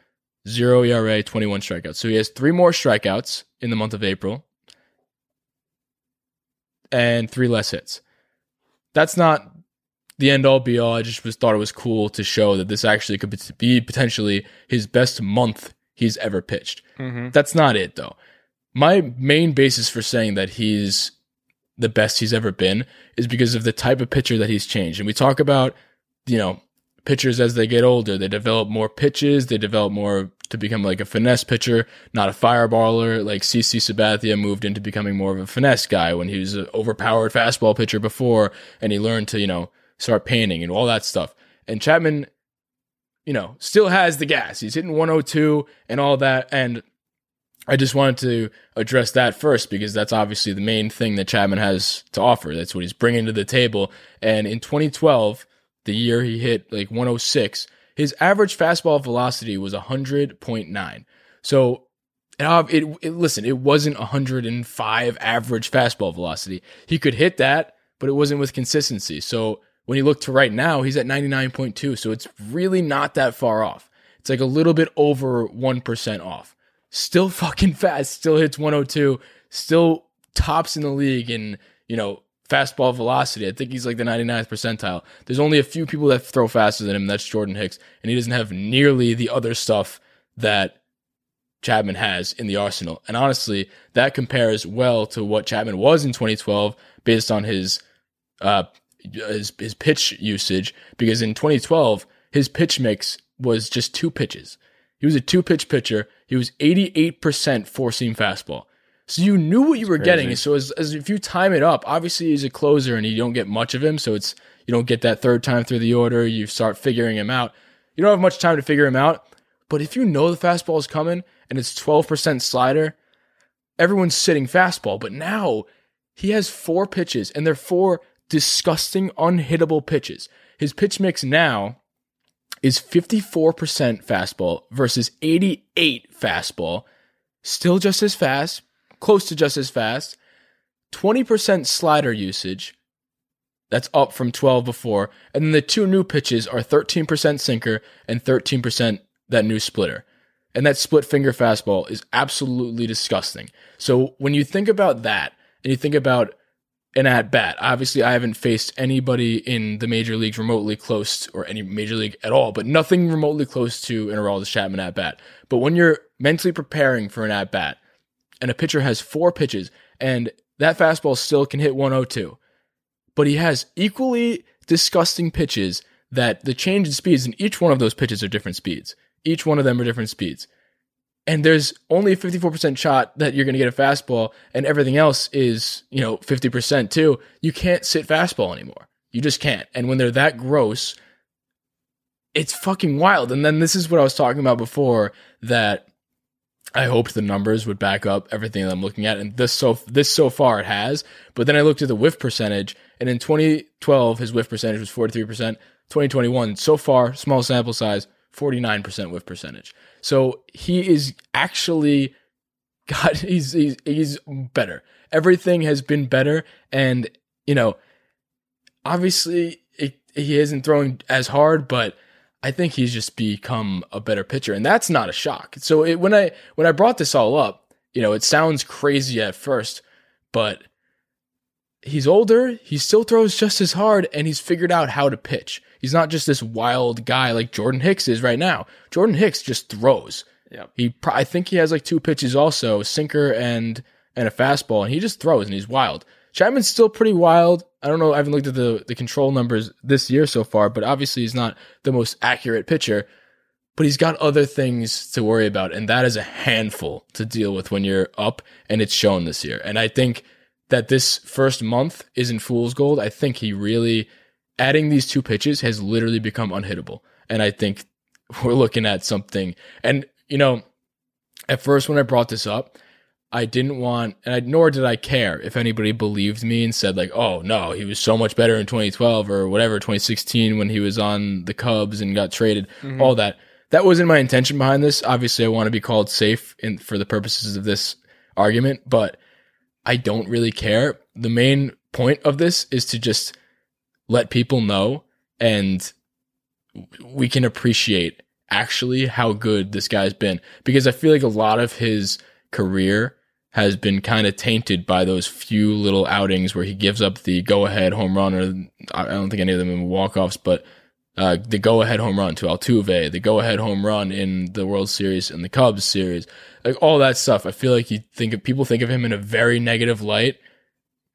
zero ERA, 21 strikeouts. So he has three more strikeouts in the month of April and three less hits. That's not the end all be all. I just was, thought it was cool to show that this actually could be potentially his best month he's ever pitched. Mm-hmm. That's not it though. My main basis for saying that he's the best he's ever been is because of the type of pitcher that he's changed. And we talk about, you know, pitchers as they get older, they develop more pitches, they develop more to become like a finesse pitcher, not a fireballer. Like CC Sabathia moved into becoming more of a finesse guy when he was an overpowered fastball pitcher before, and he learned to, you know, start painting and all that stuff. And Chapman, you know, still has the gas. He's hitting 102 and all that. And I just wanted to address that first because that's obviously the main thing that Chapman has to offer. That's what he's bringing to the table. And in 2012, the year he hit like 106, his average fastball velocity was 100.9. So it, it, listen, it wasn't 105 average fastball velocity. He could hit that, but it wasn't with consistency. So when you look to right now, he's at 99.2. So it's really not that far off. It's like a little bit over 1% off. Still fucking fast, still hits 102, still tops in the league in, you know, fastball velocity. I think he's like the 99th percentile. There's only a few people that throw faster than him. That's Jordan Hicks. And he doesn't have nearly the other stuff that Chapman has in the arsenal. And honestly, that compares well to what Chapman was in 2012 based on his uh his, his pitch usage because in 2012 his pitch mix was just two pitches. He was a two pitch pitcher. He was 88% four seam fastball. So you knew what you were getting. So as, as if you time it up, obviously he's a closer and you don't get much of him. So it's you don't get that third time through the order. You start figuring him out. You don't have much time to figure him out. But if you know the fastball is coming and it's 12% slider, everyone's sitting fastball. But now he has four pitches and they're four disgusting, unhittable pitches. His pitch mix now is 54% fastball versus 88 fastball. Still just as fast, close to just as fast. 20% slider usage. That's up from 12 before. And then the two new pitches are 13% sinker and 13% that new splitter. And that split finger fastball is absolutely disgusting. So when you think about that and you think about an at bat, obviously I haven't faced anybody in the major leagues remotely close to, or any major league at all, but nothing remotely close to an Aroldis Chapman at bat. But when you're mentally preparing for an at bat and a pitcher has four pitches and that fastball still can hit 102, but he has equally disgusting pitches that the change in speeds in each one of those pitches are different speeds. Each one of them are different speeds. And there's only a 54% shot that you're going to get a fastball and everything else is, you know, 50% too. You can't sit fastball anymore. You just can't. And when they're that gross, it's fucking wild. And then this is what I was talking about before that I hoped the numbers would back up everything that I'm looking at, and this so this so far it has. But then I looked at the whiff percentage, and in 2012 his whiff percentage was 43 percent. 2021 so far, small sample size, 49 percent whiff percentage. So he is actually, God, he's he's he's better. Everything has been better, and you know, obviously it, he isn't throwing as hard, but I think he's just become a better pitcher, and that's not a shock. So it, when I when I brought this all up, you know, it sounds crazy at first, but he's older. He still throws just as hard, and he's figured out how to pitch. He's not just this wild guy like Jordan Hicks is right now. Jordan Hicks just throws. Yeah. He, I think he has like two pitches also, sinker and and a fastball, and he just throws and he's wild. Chapman's still pretty wild. I don't know. I haven't looked at the the control numbers this year so far, but obviously he's not the most accurate pitcher. But he's got other things to worry about, and that is a handful to deal with when you're up, and it's shown this year. And I think that this first month isn't fool's gold. I think he really adding these two pitches has literally become unhittable, and I think we're looking at something. And you know, at first when I brought this up, I didn't want, and I, nor did I care if anybody believed me and said like, "Oh no, he was so much better in 2012 or whatever 2016 when he was on the Cubs and got traded." Mm-hmm. All that. That wasn't my intention behind this. Obviously, I want to be called safe in for the purposes of this argument, but I don't really care. The main point of this is to just let people know and we can appreciate actually how good this guy's been because I feel like a lot of his career has been kind of tainted by those few little outings where he gives up the go ahead home run or I don't think any of them in walk offs, but uh, the go ahead home run to Altuve, the go ahead home run in the World Series and the Cubs series, like all that stuff. I feel like you think of people think of him in a very negative light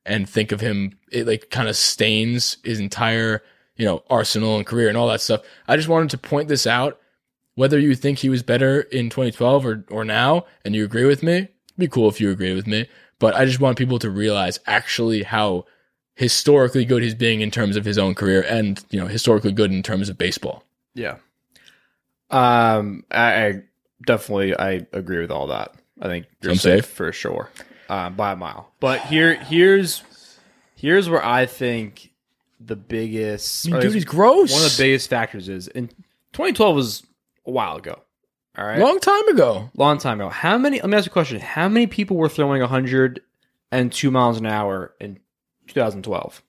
and think of him it like kind of stains his entire you know arsenal and career and all that stuff. I just wanted to point this out. Whether you think he was better in 2012 or or now, and you agree with me, be cool if you agree with me. But I just want people to realize actually how historically good he's being in terms of his own career, and you know historically good in terms of baseball. Yeah. Um, I, I definitely I agree with all that. I think you're safe, safe? for sure, um, by a mile. But here, here's here's where I think the biggest, I mean, dude, he's gross. One of the biggest factors is in 2012 was a while ago. All right, Long time ago. long time ago. How many? Let me ask you a question. How many people were throwing 102 miles an hour in 2012?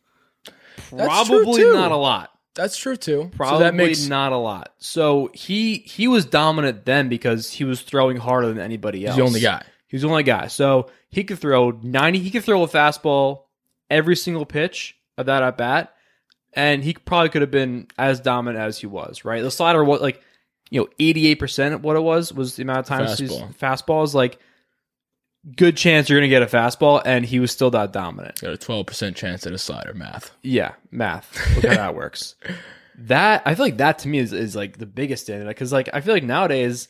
That's true, Probably not a lot. That's true too. Probably so that makes not a lot. So he he was dominant then because he was throwing harder than anybody else. he's the only guy. He was the only guy. So he could throw 90. He could throw a fastball every single pitch of that at bat, and he probably could have been as dominant as he was. Right. The slider was like you know 88 percent of what it was was the amount of times Fastball. fastballs like. Good chance you're going to get a fastball, and he was still that dominant. Got a twelve percent chance at a slider. Math. Yeah, math. Look how that works. That I feel like that to me is, is like the biggest standard because like I feel like nowadays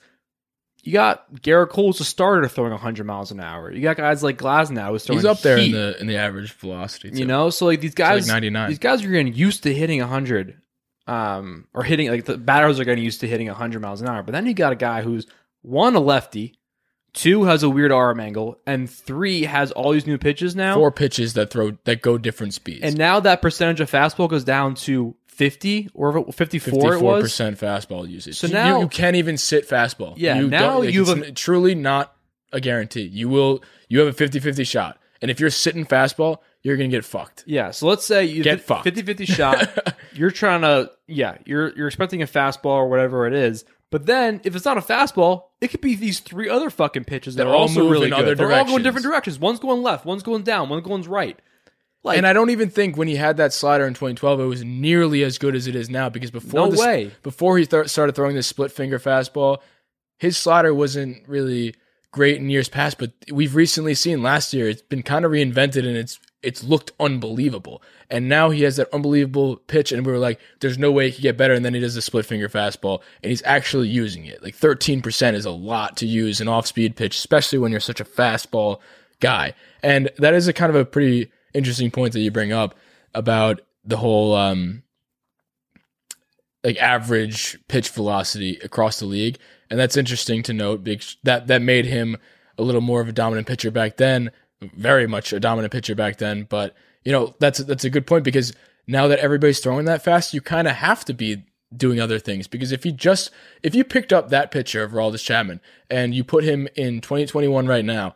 you got Gerrit Cole's a starter throwing 100 miles an hour. You got guys like Glasnow who's throwing He's up there in the in the average velocity. Too. you know. So like these like guys, 99. these guys are getting used to hitting 100, um, or hitting like the batters are getting used to hitting 100 miles an hour. But then you got a guy who's one a lefty, two has a weird arm angle, and three has all these new pitches now. four pitches that throw that go different speeds. And now that percentage of fastball goes down to 50 or 54 it Fifty-four was. percent fastball usage. So You- now- you, can't even sit fastball. Yeah, you now like, you've a- truly not a guarantee. You will. You have a 50-50 shot, and if you're sitting fastball, you're gonna get fucked. Yeah, so let's say you Get fucked. 50-50 shot. you're trying to yeah, you're you're expecting a fastball or whatever it is. But then if it's not a fastball, it could be these three other fucking pitches that That are all also really in good. other They're all going directions. different directions. One's going left, one's going down, one's going right. Like and I don't even think when he had that slider in 2012, it was nearly as good as it is now. Because before No this- way. before he th- started throwing this split finger fastball, his slider wasn't really great in years past. But we've recently seen last year, it's been kind of reinvented and it's it's looked unbelievable. And now he has that unbelievable pitch, and we were like, "There's no way he could get better." And then he does the split finger fastball, and he's actually using it. Like 13% is a lot to use an off speed pitch, especially when you're such a fastball guy. And that is a kind of a pretty interesting point that you bring up about the whole um like average pitch velocity across the league. And that's interesting to note because that that made him a little more of a dominant pitcher back then, very much a dominant pitcher back then, but you know, that's that's a good point because now that everybody's throwing that fast, you kind of have to be doing other things because if you just if you picked up that pitcher of Raldis Chapman and you put him in 2021 right now,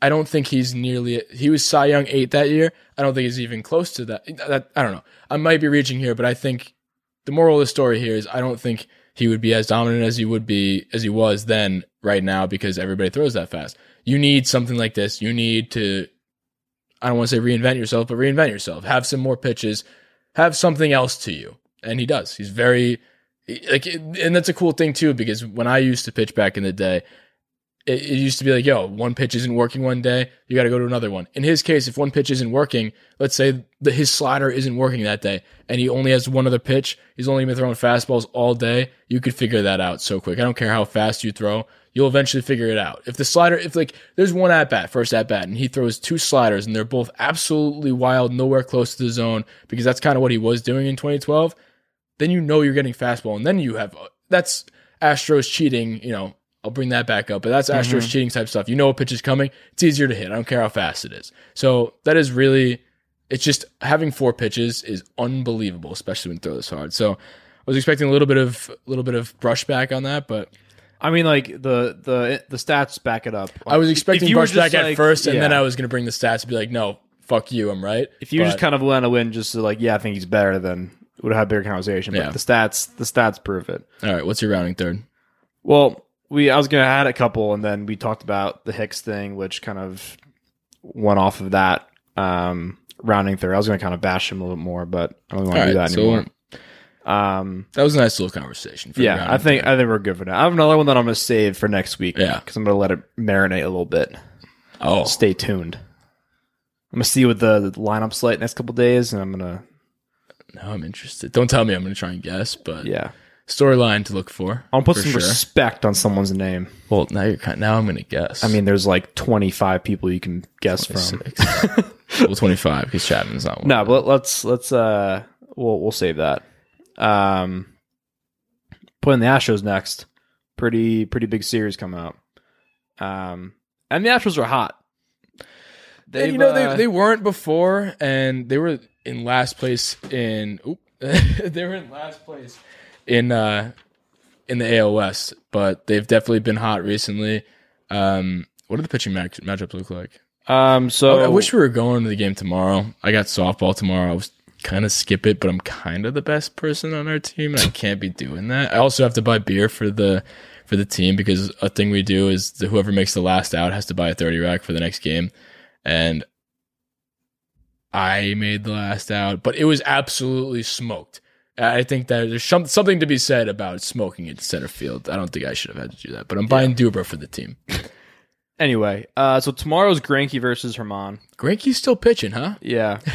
I don't think he's nearly. He was Cy Young eight that year. I don't think he's even close to that. that. I don't know. I might be reaching here, but I think the moral of the story here is I don't think he would be as dominant as he would be as he was then right now because everybody throws that fast. You need something like this. You need to. I don't want to say reinvent yourself, but reinvent yourself. Have some more pitches. Have something else to you, and he does. He's very like, and that's a cool thing too because when I used to pitch back in the day, it, it used to be like, yo, one pitch isn't working one day, you got to go to another one. In his case, if one pitch isn't working, let's say that his slider isn't working that day, and he only has one other pitch, he's only been throwing fastballs all day. You could figure that out so quick. I don't care how fast you throw, you'll eventually figure it out. If the slider, if like there's one at bat, first at bat, and he throws two sliders, and they're both absolutely wild, nowhere close to the zone, because that's kind of what he was doing in 2012 then you know you're getting fastball, and then you have uh, that's Astros cheating. You know, I'll bring that back up, but that's Astros mm-hmm. cheating type stuff. You know a pitch is coming. It's easier to hit. I don't care how fast it is. So that is really. It's just having four pitches is unbelievable, especially when you throw this hard. So I was expecting a little bit of a little bit of brushback on that, but I mean, like the the the stats back it up. I was expecting brushback just, at like- first, and then. I was going to bring the stats and be like, no, fuck you, I'm right. If you But- just kind of went to win, just to like, yeah, I think he's better, then would have had a bigger conversation. But Yeah. the stats, the stats prove it. all right, what's your rounding third? Well, we I was gonna add a couple, and then we talked about the Hicks thing, which kind of went off of that um, rounding third. I was gonna kind of bash him a little bit more, but I don't want to do that so anymore. Um, that was a nice little conversation. For yeah, I think. I think we're good for now. I have another one that I'm gonna save for next week. Yeah. because I'm gonna let it marinate a little bit. oh, Stay tuned. I'm gonna see what the, the lineup's like next couple days, and I'm gonna now I'm interested. Don't tell me I'm going to try and guess, but yeah, storyline to look for. I'll put for some sure. respect on someone's name. Well, now you're kind. Now I'm going to guess. I mean, there's like 25 people you can guess from. well, 25 because Chapman's not one. No, but let's let's uh we'll we'll save that. Um putting the Astros next. Pretty pretty big series coming up. Um and the Astros are hot. They've, you know uh, they they weren't before, and they were in last place in. Oop, they were in last place in uh in the West, but they've definitely been hot recently. Um, what do the pitching match, matchups look like? um so I wish we were going to the game tomorrow. I got softball tomorrow. I was kind of skip it, but I'm kind of the best person on our team, and I can't be doing that. I also have to buy beer for the for the team because a thing we do is the, whoever makes the last out has to buy a 30 rack for the next game, and I made the last out, but it was absolutely smoked. I think that there's some, something to be said about smoking it center field. I don't think I should have had to do that, but I'm buying Duber for the team. anyway, uh so tomorrow's Greinke versus Germán. Greinke's still pitching, huh? Yeah.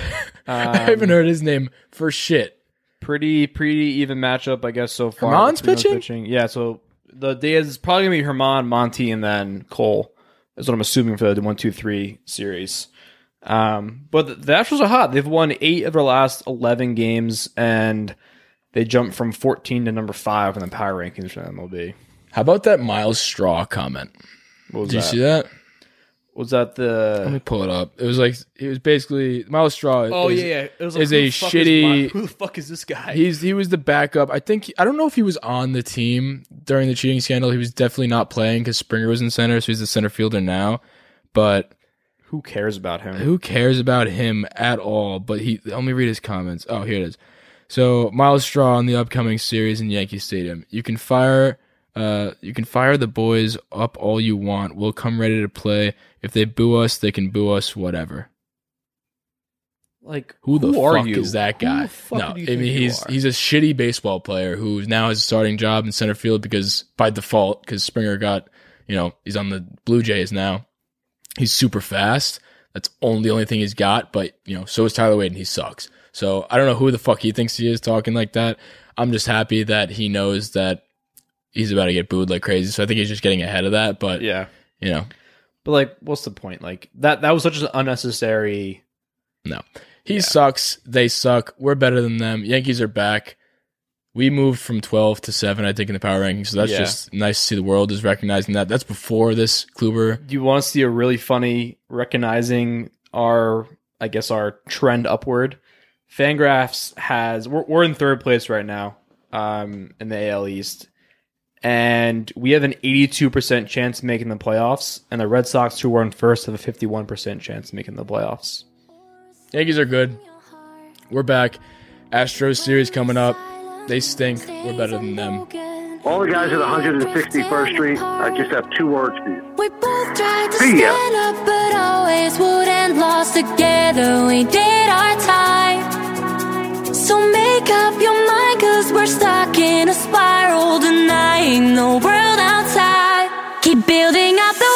Um, I haven't heard his name for shit. pretty pretty even matchup, I guess so far. Germán's those pitching? Yeah, so the day is probably gonna be Herman, Monty, and then Cole. Is what I'm assuming for the one, two, three series. Um, but the, the Astros are hot. They've won eight of their last eleven games, and they jumped from 14 to number five in the power rankings for MLB. How about that Myles Straw comment? What was Did you see that? Was that the? Let me pull it up. It was like it was basically Myles Straw. Oh is- yeah, yeah. It was is a the fuck shitty- my- who the fuck is this guy? He's he was the backup. I think I don't know if he was on the team during the cheating scandal. He was definitely not playing because Springer was in center, so he's the center fielder now. But who cares about him? who cares about him at all? But he let me read his comments. Oh, here it is. So Myles Straw in the upcoming series in Yankee Stadium. You can fire uh you can fire the boys up all you want. We'll come ready to play. If they boo us, they can boo us, whatever. Like Who the are fuck you? is that guy? no, I mean he's he's a shitty baseball player who now has a starting job in center field because by default because Springer got you know he's on the Blue Jays now. He's super fast. That's only the only thing he's got. But you know so is Tyler Wade and he sucks. So I don't know who the fuck he thinks he is talking like that. I'm just happy that he knows that he's about to get booed like crazy. So I think he's just getting ahead of that. But yeah. you know But like, what's the point? Like that that was such an unnecessary. No. He sucks. They suck. We're better than them. Yankees are back. We moved from 12 to 7, I think, in the power rankings. So that's Yeah. just nice to see the world is recognizing that. That's before this Kluber. Do you want to see a really funny recognizing our, I guess, our trend upward? Fangraphs has we're, we're in third place right now, um, in the AL East, and we have an 82% chance of making the playoffs, and the Red Sox, who are in first, have a 51% chance of making the playoffs. Yankees are good. We're back. Astros series coming up. They stink. We're better than them. All the guys at 161st Street, I just have two words for you. We both tried to See ya. stand up, but always wouldn't lost together. We did our time. So make up your mind, cause we're stuck in a spiral, denying the world outside. Keep building up the